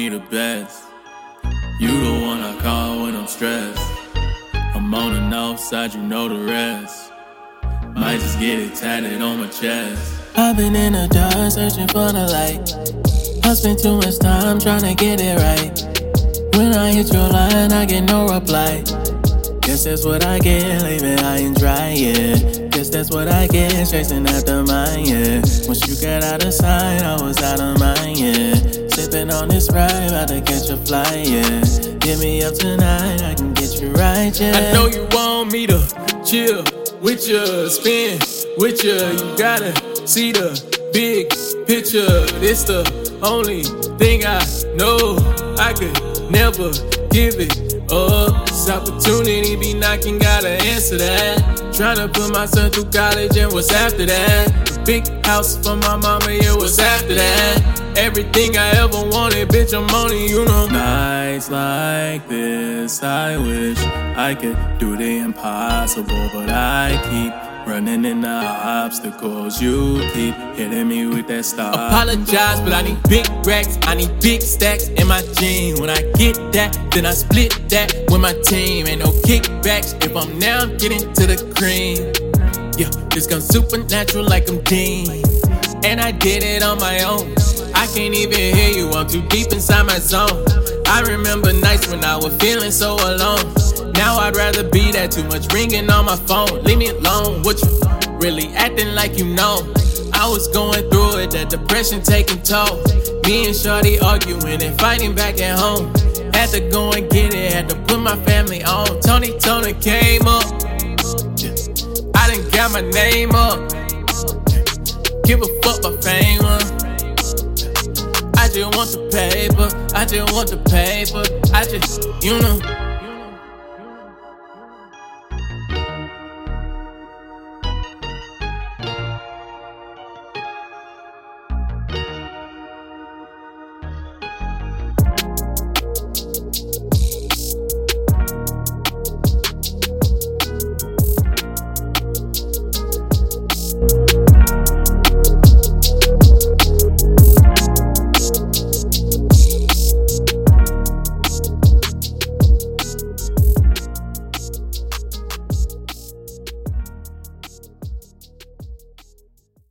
me the best. You the one I call when I'm stressed. I'm on the north side, you know the rest. Might just get it tatted on my chest. I've been in the dark searching for the light. I spent too much time trying to get it right. When I hit your line, I get no reply. Guess that's what I get, leaving high and dry, yeah. Guess that's what I get, chasing after mine, yeah. Once you got out of sight, I was out of mind, yeah. On this ride, about to catch a flight, yeah. Get me up tonight, I can get you right, yeah. I know you want me to chill with you, spin with you. You gotta see the big picture. It's the only thing I know. I could never give it up. This opportunity be knocking, gotta answer that. Tryna put my son through college, and what's after that? Big house for my mama, yeah, what's after that? Everything I ever wanted, bitch, I'm on it, you know. Nights like this, I wish I could do the impossible, but I keep running into obstacles. You keep hitting me with that stuff. Apologize, but I need big racks, I need big stacks in my jeans. When I get that, then I split that with my team. Ain't no kickbacks if I'm now getting to the cream. Yeah, this gun supernatural like I'm Dean. And I did it on my own. I can't even hear you, I'm too deep inside my zone. I remember nights when I was feeling so alone. Now I'd rather be that too much ringing on my phone. Leave me alone. What you really acting like you know? I was going through it, that depression taking toll. Me and Shorty arguing and fighting back at home. Had to go and get it, had to put my family on. Tony Tony came up. Got my name up. Give a fuck my fame. I just want the paper, I just want the paper, I just, you know.